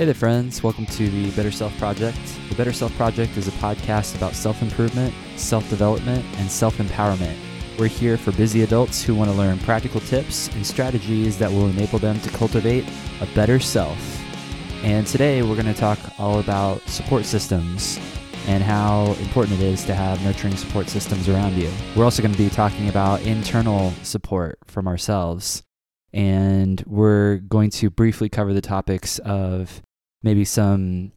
Hey there, friends. Welcome to the Better Self Project. The Better Self Project is a podcast about self improvement, self development, and self empowerment. We're here for busy adults who want to learn practical tips and strategies that will enable them to cultivate a better self. And today we're going to talk all about support systems and how important it is to have nurturing support systems around you. We're also going to be talking about internal support from ourselves. And we're going to briefly cover the topics of maybe some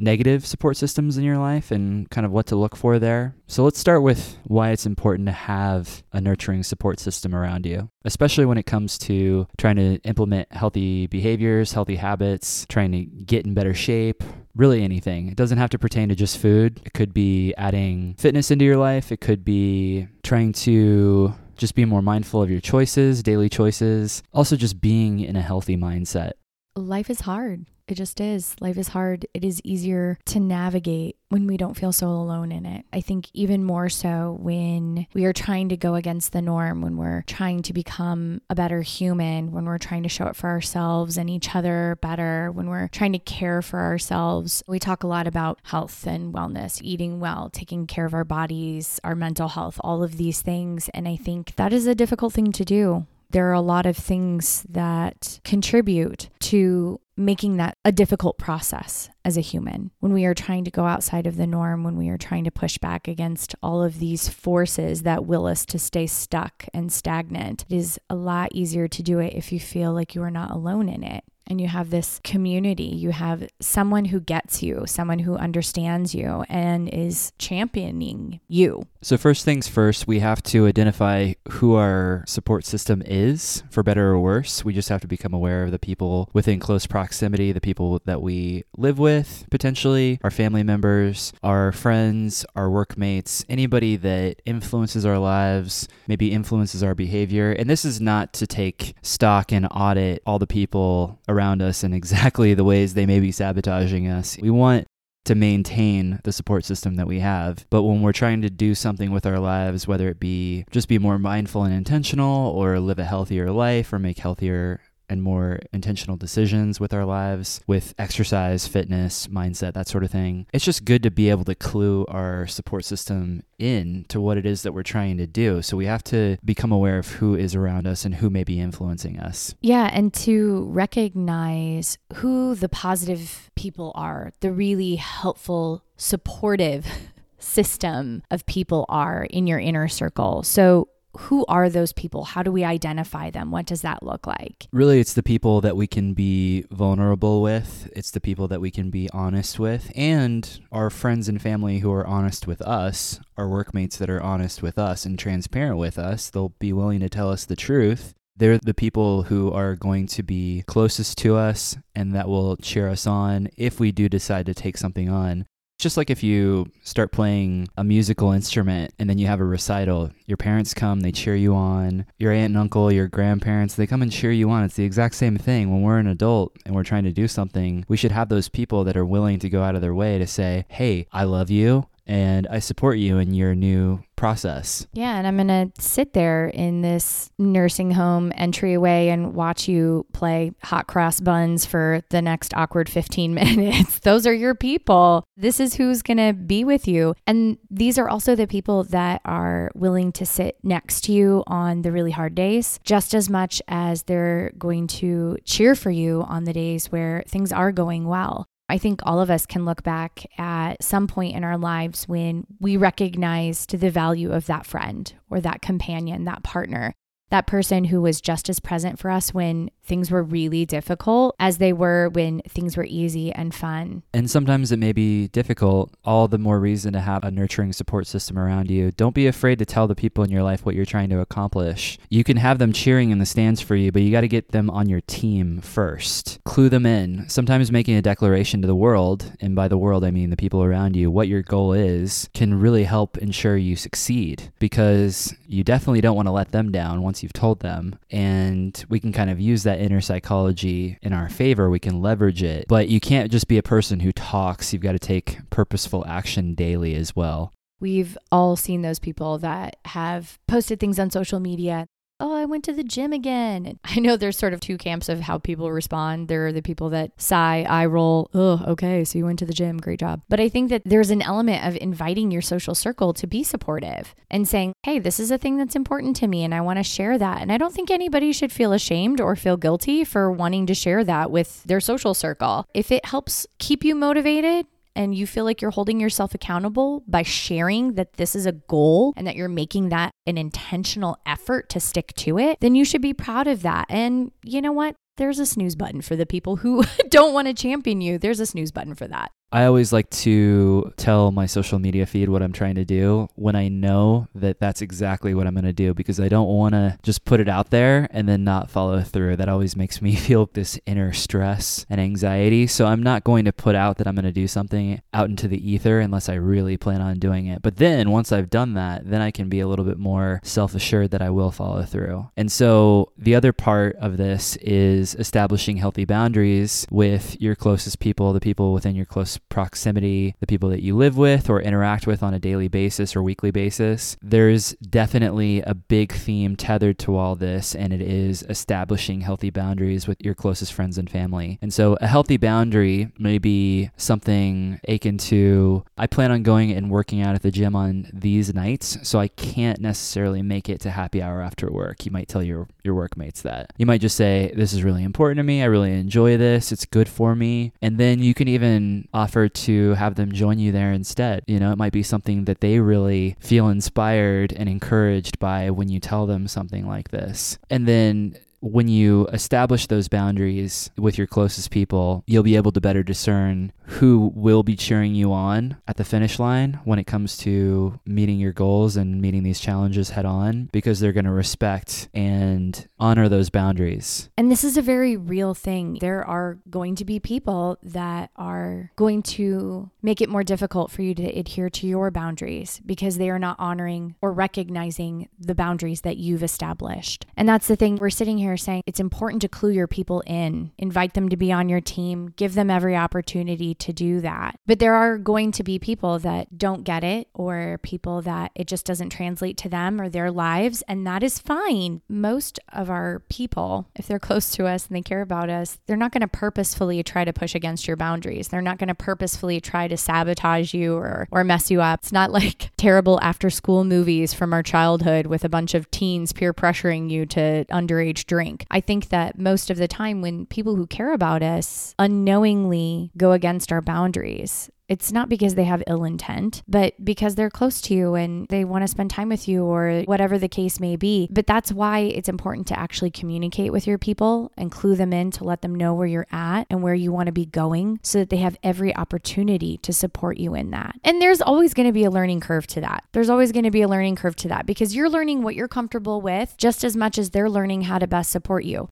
negative support systems in your life and kind of what to look for there. So let's start with why it's important to have a nurturing support system around you, especially when it comes to trying to implement healthy behaviors, healthy habits, trying to get in better shape, really anything. It doesn't have to pertain to just food. It could be adding fitness into your life, it could be trying to just be more mindful of your choices, daily choices, also just being in a healthy mindset. Life is hard. It just is. Life is hard. It is easier to navigate when we don't feel so alone in it. I think even more so when we are trying to go against the norm, when we're trying to become a better human, when we're trying to show it for ourselves and each other better, when we're trying to care for ourselves. We talk a lot about health and wellness, eating well, taking care of our bodies, our mental health, all of these things. And I think that is a difficult thing to do there are a lot of things that contribute to making that a difficult process as a human. When we are trying to go outside of the norm, when we are trying to push back against all of these forces that will us to stay stuck and stagnant, it is a lot easier to do it if you feel like you are not alone in it and you have this community. You have someone who gets you, someone who understands you and is championing you. So, first things first, we have to identify who our support system is, for better or worse. We just have to become aware of the people within close proximity, the people that we live with, potentially, our family members, our friends, our workmates, anybody that influences our lives, maybe influences our behavior. And this is not to take stock and audit all the people around around us in exactly the ways they may be sabotaging us. We want to maintain the support system that we have. But when we're trying to do something with our lives, whether it be just be more mindful and intentional or live a healthier life or make healthier and more intentional decisions with our lives, with exercise, fitness, mindset, that sort of thing. It's just good to be able to clue our support system in to what it is that we're trying to do. So we have to become aware of who is around us and who may be influencing us. Yeah, and to recognize who the positive people are, the really helpful, supportive system of people are in your inner circle. So who are those people? How do we identify them? What does that look like? Really, it's the people that we can be vulnerable with, it's the people that we can be honest with, and our friends and family who are honest with us, our workmates that are honest with us and transparent with us. They'll be willing to tell us the truth. They're the people who are going to be closest to us and that will cheer us on if we do decide to take something on just like if you start playing a musical instrument and then you have a recital, your parents come, they cheer you on. Your aunt and uncle, your grandparents, they come and cheer you on. It's the exact same thing. When we're an adult and we're trying to do something, we should have those people that are willing to go out of their way to say, Hey, I love you and I support you in your new process. Yeah, and I'm going to sit there in this nursing home entryway and watch you play hot cross buns for the next awkward 15 minutes. Those are your people. This is who's going to be with you. And these are also the people that are willing to sit next to you on the really hard days, just as much as they're going to cheer for you on the days where things are going well. I think all of us can look back at some point in our lives when we recognized the value of that friend or that companion, that partner that person who was just as present for us when things were really difficult as they were when things were easy and fun. And sometimes it may be difficult, all the more reason to have a nurturing support system around you. Don't be afraid to tell the people in your life what you're trying to accomplish. You can have them cheering in the stands for you, but you got to get them on your team first. Clue them in. Sometimes making a declaration to the world, and by the world I mean the people around you, what your goal is, can really help ensure you succeed because you definitely don't want to let them down once you've told them. And we can kind of use that inner psychology in our favor. We can leverage it. But you can't just be a person who talks, you've got to take purposeful action daily as well. We've all seen those people that have posted things on social media oh, I went to the gym again. I know there's sort of two camps of how people respond. There are the people that sigh, eye roll, oh, okay, so you went to the gym, great job. But I think that there's an element of inviting your social circle to be supportive and saying, hey, this is a thing that's important to me and I want to share that. And I don't think anybody should feel ashamed or feel guilty for wanting to share that with their social circle. If it helps keep you motivated, and you feel like you're holding yourself accountable by sharing that this is a goal and that you're making that an intentional effort to stick to it, then you should be proud of that. And you know what? There's a snooze button for the people who don't want to champion you. There's a snooze button for that. I always like to tell my social media feed what I'm trying to do when I know that that's exactly what I'm going to do because I don't want to just put it out there and then not follow through. That always makes me feel this inner stress and anxiety. So I'm not going to put out that I'm going to do something out into the ether unless I really plan on doing it. But then once I've done that, then I can be a little bit more self assured that I will follow through. And so the other part of this is establishing healthy boundaries with your closest people, the people within your close proximity, the people that you live with or interact with on a daily basis or weekly basis. There's definitely a big theme tethered to all this, and it is establishing healthy boundaries with your closest friends and family. And so, a healthy boundary may be something akin to I plan on going and working out at the gym on these nights, so I can't necessarily make it to happy hour after work. You might tell your, your workmates that. You might just say, This is really important to me. I really enjoy this. It's good for me. And then you can even offer offer to have them join you there instead. You know, it might be something that they really feel inspired and encouraged by when you tell them something like this. And then when you establish those boundaries with your closest people, you'll be able to better discern who will be cheering you on at the finish line when it comes to meeting your goals and meeting these challenges head on because they're going to respect and honor those boundaries. And this is a very real thing. There are going to be people that are going to make it more difficult for you to adhere to your boundaries because they are not honoring or recognizing the boundaries that you've established. And that's the thing. We're sitting here saying it's important to clue your people in, invite them to be on your team, give them every opportunity to do that. But there are going to be people that don't get it or people that it just doesn't translate to them or their lives. And that is fine. Most of our people, if they're close to us and they care about us, they're not going to purposefully try to push against your boundaries. They're not going to purposefully try to sabotage you or, or mess you up. It's not like terrible after school movies from our childhood with a bunch of teens peer pressuring you to underage drink. I think that most of the time when people who care about us unknowingly go against our boundaries, it's not because they have ill intent, but because they're close to you and they want to spend time with you or whatever the case may be. But that's why it's important to actually communicate with your people and clue them in to let them know where you're at and where you want to be going so that they have every opportunity to support you in that. And there's always going to be a learning curve to that. There's always going to be a learning curve to that because you're learning what you're comfortable with just as much as they're learning how to best support you.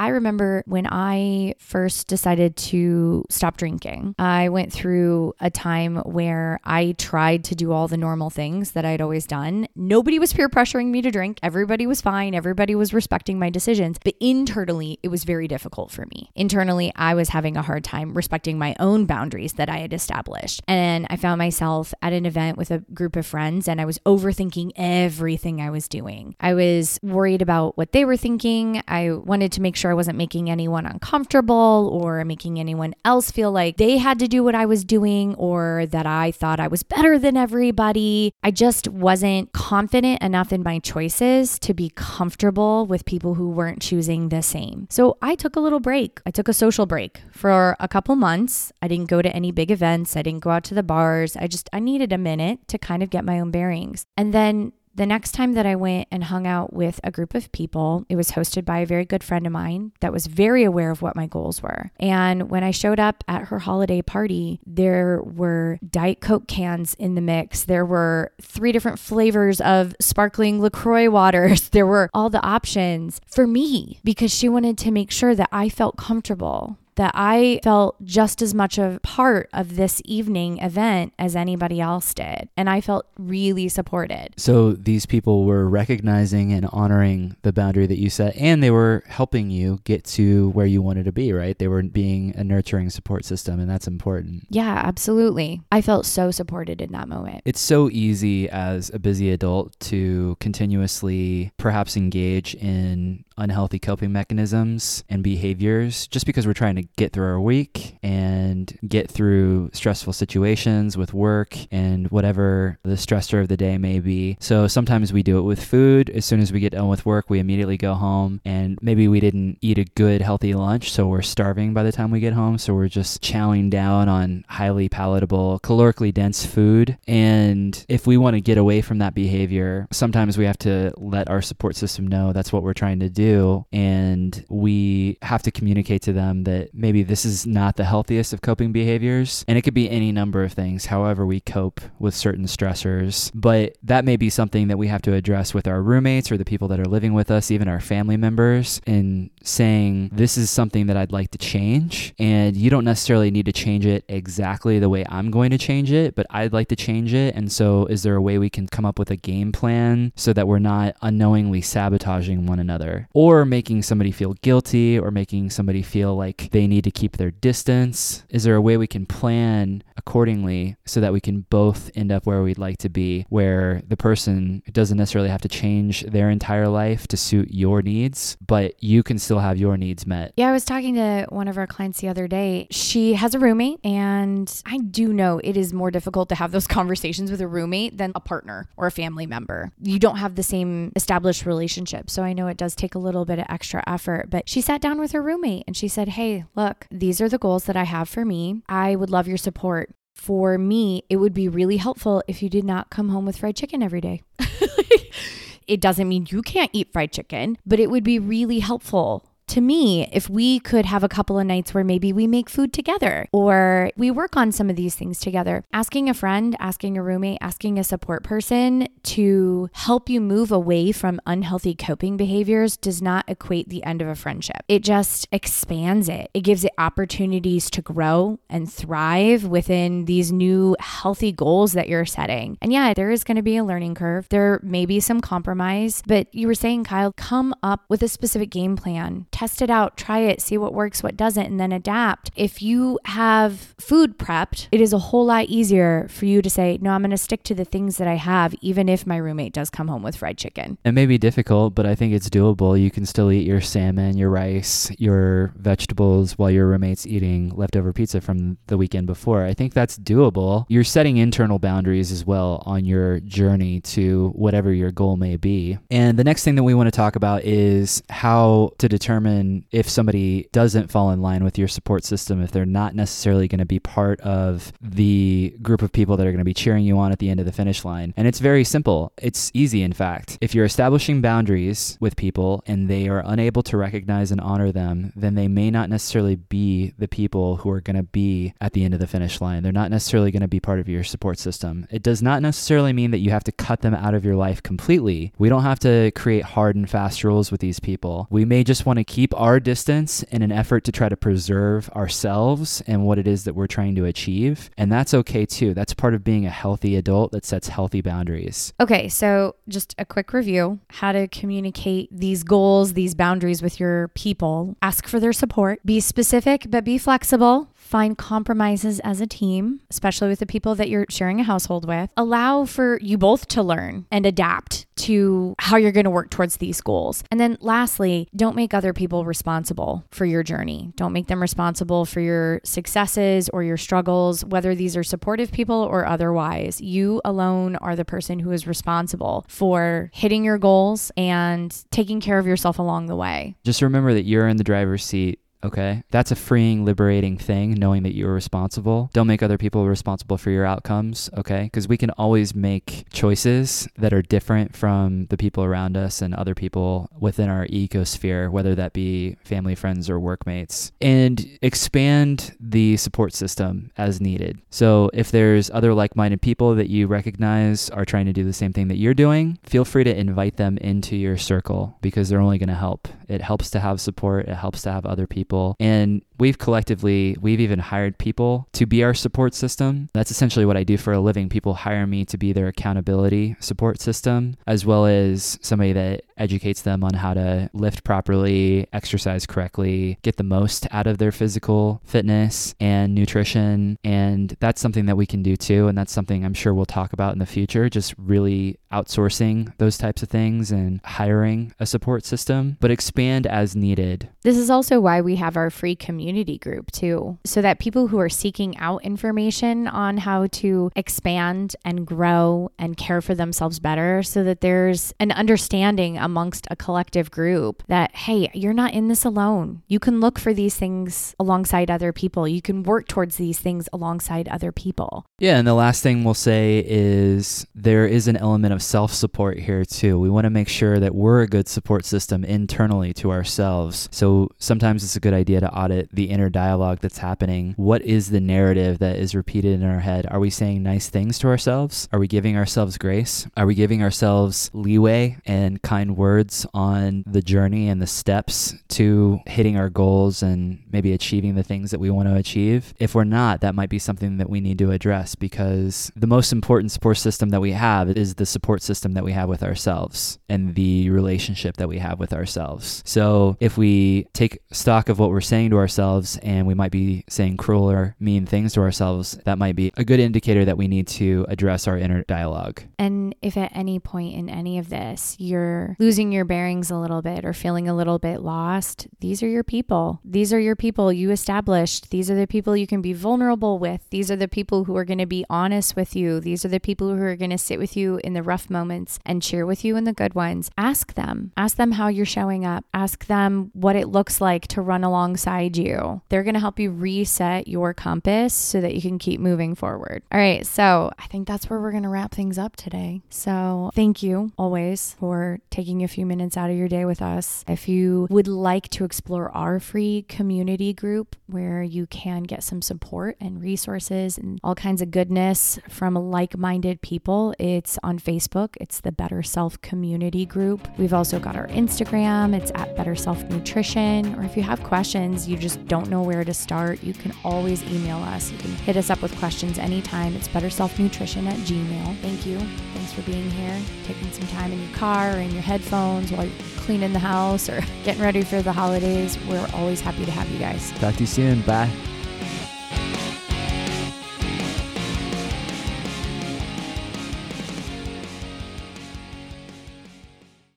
I remember when I first decided to stop drinking, I went through a time where I tried to do all the normal things that I'd always done. Nobody was peer pressuring me to drink. Everybody was fine. Everybody was respecting my decisions. But internally, it was very difficult for me. Internally, I was having a hard time respecting my own boundaries that I had established. And I found myself at an event with a group of friends and I was overthinking everything I was doing. I was worried about what they were thinking. I wanted to make sure I wasn't making anyone uncomfortable or making anyone else feel like they had to do what I was doing or that I thought I was better than everybody. I just wasn't confident enough in my choices to be comfortable with people who weren't choosing the same. So I took a little break. I took a social break for a couple months. I didn't go to any big events, I didn't go out to the bars. I just, I needed a minute to kind of get my own bearings. And then the next time that I went and hung out with a group of people, it was hosted by a very good friend of mine that was very aware of what my goals were. And when I showed up at her holiday party, there were Diet Coke cans in the mix. There were three different flavors of sparkling LaCroix waters. There were all the options for me because she wanted to make sure that I felt comfortable that I felt just as much a part of this evening event as anybody else did. And I felt really supported. So these people were recognizing and honoring the boundary that you set, and they were helping you get to where you wanted to be, right? They were being a nurturing support system, and that's important. Yeah, absolutely. I felt so supported in that moment. It's so easy as a busy adult to continuously perhaps engage in unhealthy coping mechanisms and behaviors just because we're trying to get through our week and get through stressful situations with work and whatever the stressor of the day may be. So sometimes we do it with food. As soon as we get done with work, we immediately go home and maybe we didn't eat a good, healthy lunch, so we're starving by the time we get home. So we're just chowing down on highly palatable, calorically dense food. And if we want to get away from that behavior, sometimes we have to let our support system know that's what we're trying to do and we have to communicate to them that maybe this is not the healthiest of coping behaviors. And it could be any number of things, however, we cope with certain stressors. But that may be something that we have to address with our roommates or the people that are living with us, even our family members, in saying, This is something that I'd like to change. And you don't necessarily need to change it exactly the way I'm going to change it, but I'd like to change it. And so, is there a way we can come up with a game plan so that we're not unknowingly sabotaging one another? Or making somebody feel guilty or making somebody feel like they need to keep their distance? Is there a way we can plan accordingly so that we can both end up where we'd like to be, where the person doesn't necessarily have to change their entire life to suit your needs, but you can still have your needs met? Yeah, I was talking to one of our clients the other day. She has a roommate, and I do know it is more difficult to have those conversations with a roommate than a partner or a family member. You don't have the same established relationship. So I know it does take a little bit of extra effort. But she sat down with her roommate and she said, Hey, look, these are the goals that I have for me. I would love your support. For me, it would be really helpful if you did not come home with fried chicken every day. it doesn't mean you can't eat fried chicken, but it would be really helpful to me, if we could have a couple of nights where maybe we make food together or we work on some of these things together, asking a friend, asking a roommate, asking a support person to help you move away from unhealthy coping behaviors does not equate the end of a friendship. It just expands it. It gives it opportunities to grow and thrive within these new healthy goals that you're setting. And yeah, there is going to be a learning curve. There may be some compromise, but you were saying, Kyle, come up with a specific game plan test it out, try it, see what works, what doesn't, and then adapt. If you have food prepped, it is a whole lot easier for you to say, no, I'm going to stick to the things that I have, even if my roommate does come home with fried chicken. It may be difficult, but I think it's doable. You can still eat your salmon, your rice, your vegetables while your roommate's eating leftover pizza from the weekend before. I think that's doable. You're setting internal boundaries as well on your journey to whatever your goal may be. And the next thing that we want to talk about is how to determine determine if somebody doesn't fall in line with your support system, if they're not necessarily going to be part of the group of people that are going to be cheering you on at the end of the finish line. And it's very simple. It's easy, in fact. If you're establishing boundaries with people and they are unable to recognize and honor them, then they may not necessarily be the people who are going to be at the end of the finish line. They're not necessarily going to be part of your support system. It does not necessarily mean that you have to cut them out of your life completely. We don't have to create hard and fast rules with these people. We may just want to keep keep our distance in an effort to try to preserve ourselves and what it is that we're trying to achieve. And that's okay too. That's part of being a healthy adult that sets healthy boundaries. Okay, so just a quick review how to communicate these goals, these boundaries with your people. Ask for their support. Be specific, but be flexible find compromises as a team, especially with the people that you're sharing a household with. Allow for you both to learn and adapt to how you're going to work towards these goals. And then lastly, don't make other people responsible for your journey. Don't make them responsible for your successes or your struggles, whether these are supportive people or otherwise. You alone are the person who is responsible for hitting your goals and taking care of yourself along the way. Just remember that you're in the driver's seat Okay. That's a freeing, liberating thing, knowing that you're responsible. Don't make other people responsible for your outcomes. Okay. Because we can always make choices that are different from the people around us and other people within our ecosphere, whether that be family, friends, or workmates, and expand the support system as needed. So if there's other like minded people that you recognize are trying to do the same thing that you're doing, feel free to invite them into your circle because they're only going to help. It helps to have support, it helps to have other people people. And we've collectively, we've even hired people to be our support system. That's essentially what I do for a living. People hire me to be their accountability support system, as well as somebody that educates them on how to lift properly, exercise correctly, get the most out of their physical fitness and nutrition. And that's something that we can do too. And that's something I'm sure we'll talk about in the future, just really outsourcing those types of things and hiring a support system, but expand as needed. This is also why we have our free community group too, so that people who are seeking out information on how to expand and grow and care for themselves better, so that there's an understanding amongst a collective group that, hey, you're not in this alone. You can look for these things alongside other people, you can work towards these things alongside other people. Yeah. And the last thing we'll say is there is an element of self support here too. We want to make sure that we're a good support system internally to ourselves. So sometimes it's a good idea to audit the inner dialogue that's happening. What is the narrative that is repeated in our head? Are we saying nice things to ourselves? Are we giving ourselves grace? Are we giving ourselves leeway and kind words on the journey and the steps to hitting our goals and maybe achieving the things that we want to achieve? If we're not, that might be something that we need to address because the most important support system that we have is the support system that we have with ourselves and the relationship that we have with ourselves. So if we take stock of what we're saying to ourselves and we might be saying cruel or mean things to ourselves, that might be a good indicator that we need to address our inner dialogue. And if at any point in any of this you're losing your bearings a little bit or feeling a little bit lost, these are your people. These are your people you established. These are the people you can be vulnerable with. These are the people who are going to be honest with you. These are the people who are going to sit with you in the rough moments and cheer with you in the good ones. Ask them. Ask them how you're showing up. Ask them what it looks like to run alongside you. They're going to help you reset your compass so that you can keep moving forward. All right. So I think that's where we're going to wrap things up today. So thank you always for taking a few minutes out of your day with us. If you would like to explore our free community group where you can get some support and resources and all kinds of goodness from like minded people, it's on Facebook. It's the Better Self Community Group. We've also got our Instagram. It's at Better Self Nutrition. Or if you have questions, you just don't know where to start, you can always email us. You can hit us up with questions anytime. It's Better Self Nutrition at Gmail. Thank you. Thanks for being here, taking some time in your car or in your headphones while you're cleaning the house or getting ready for the holidays. We're always happy to have you guys. Talk to you soon. Bye.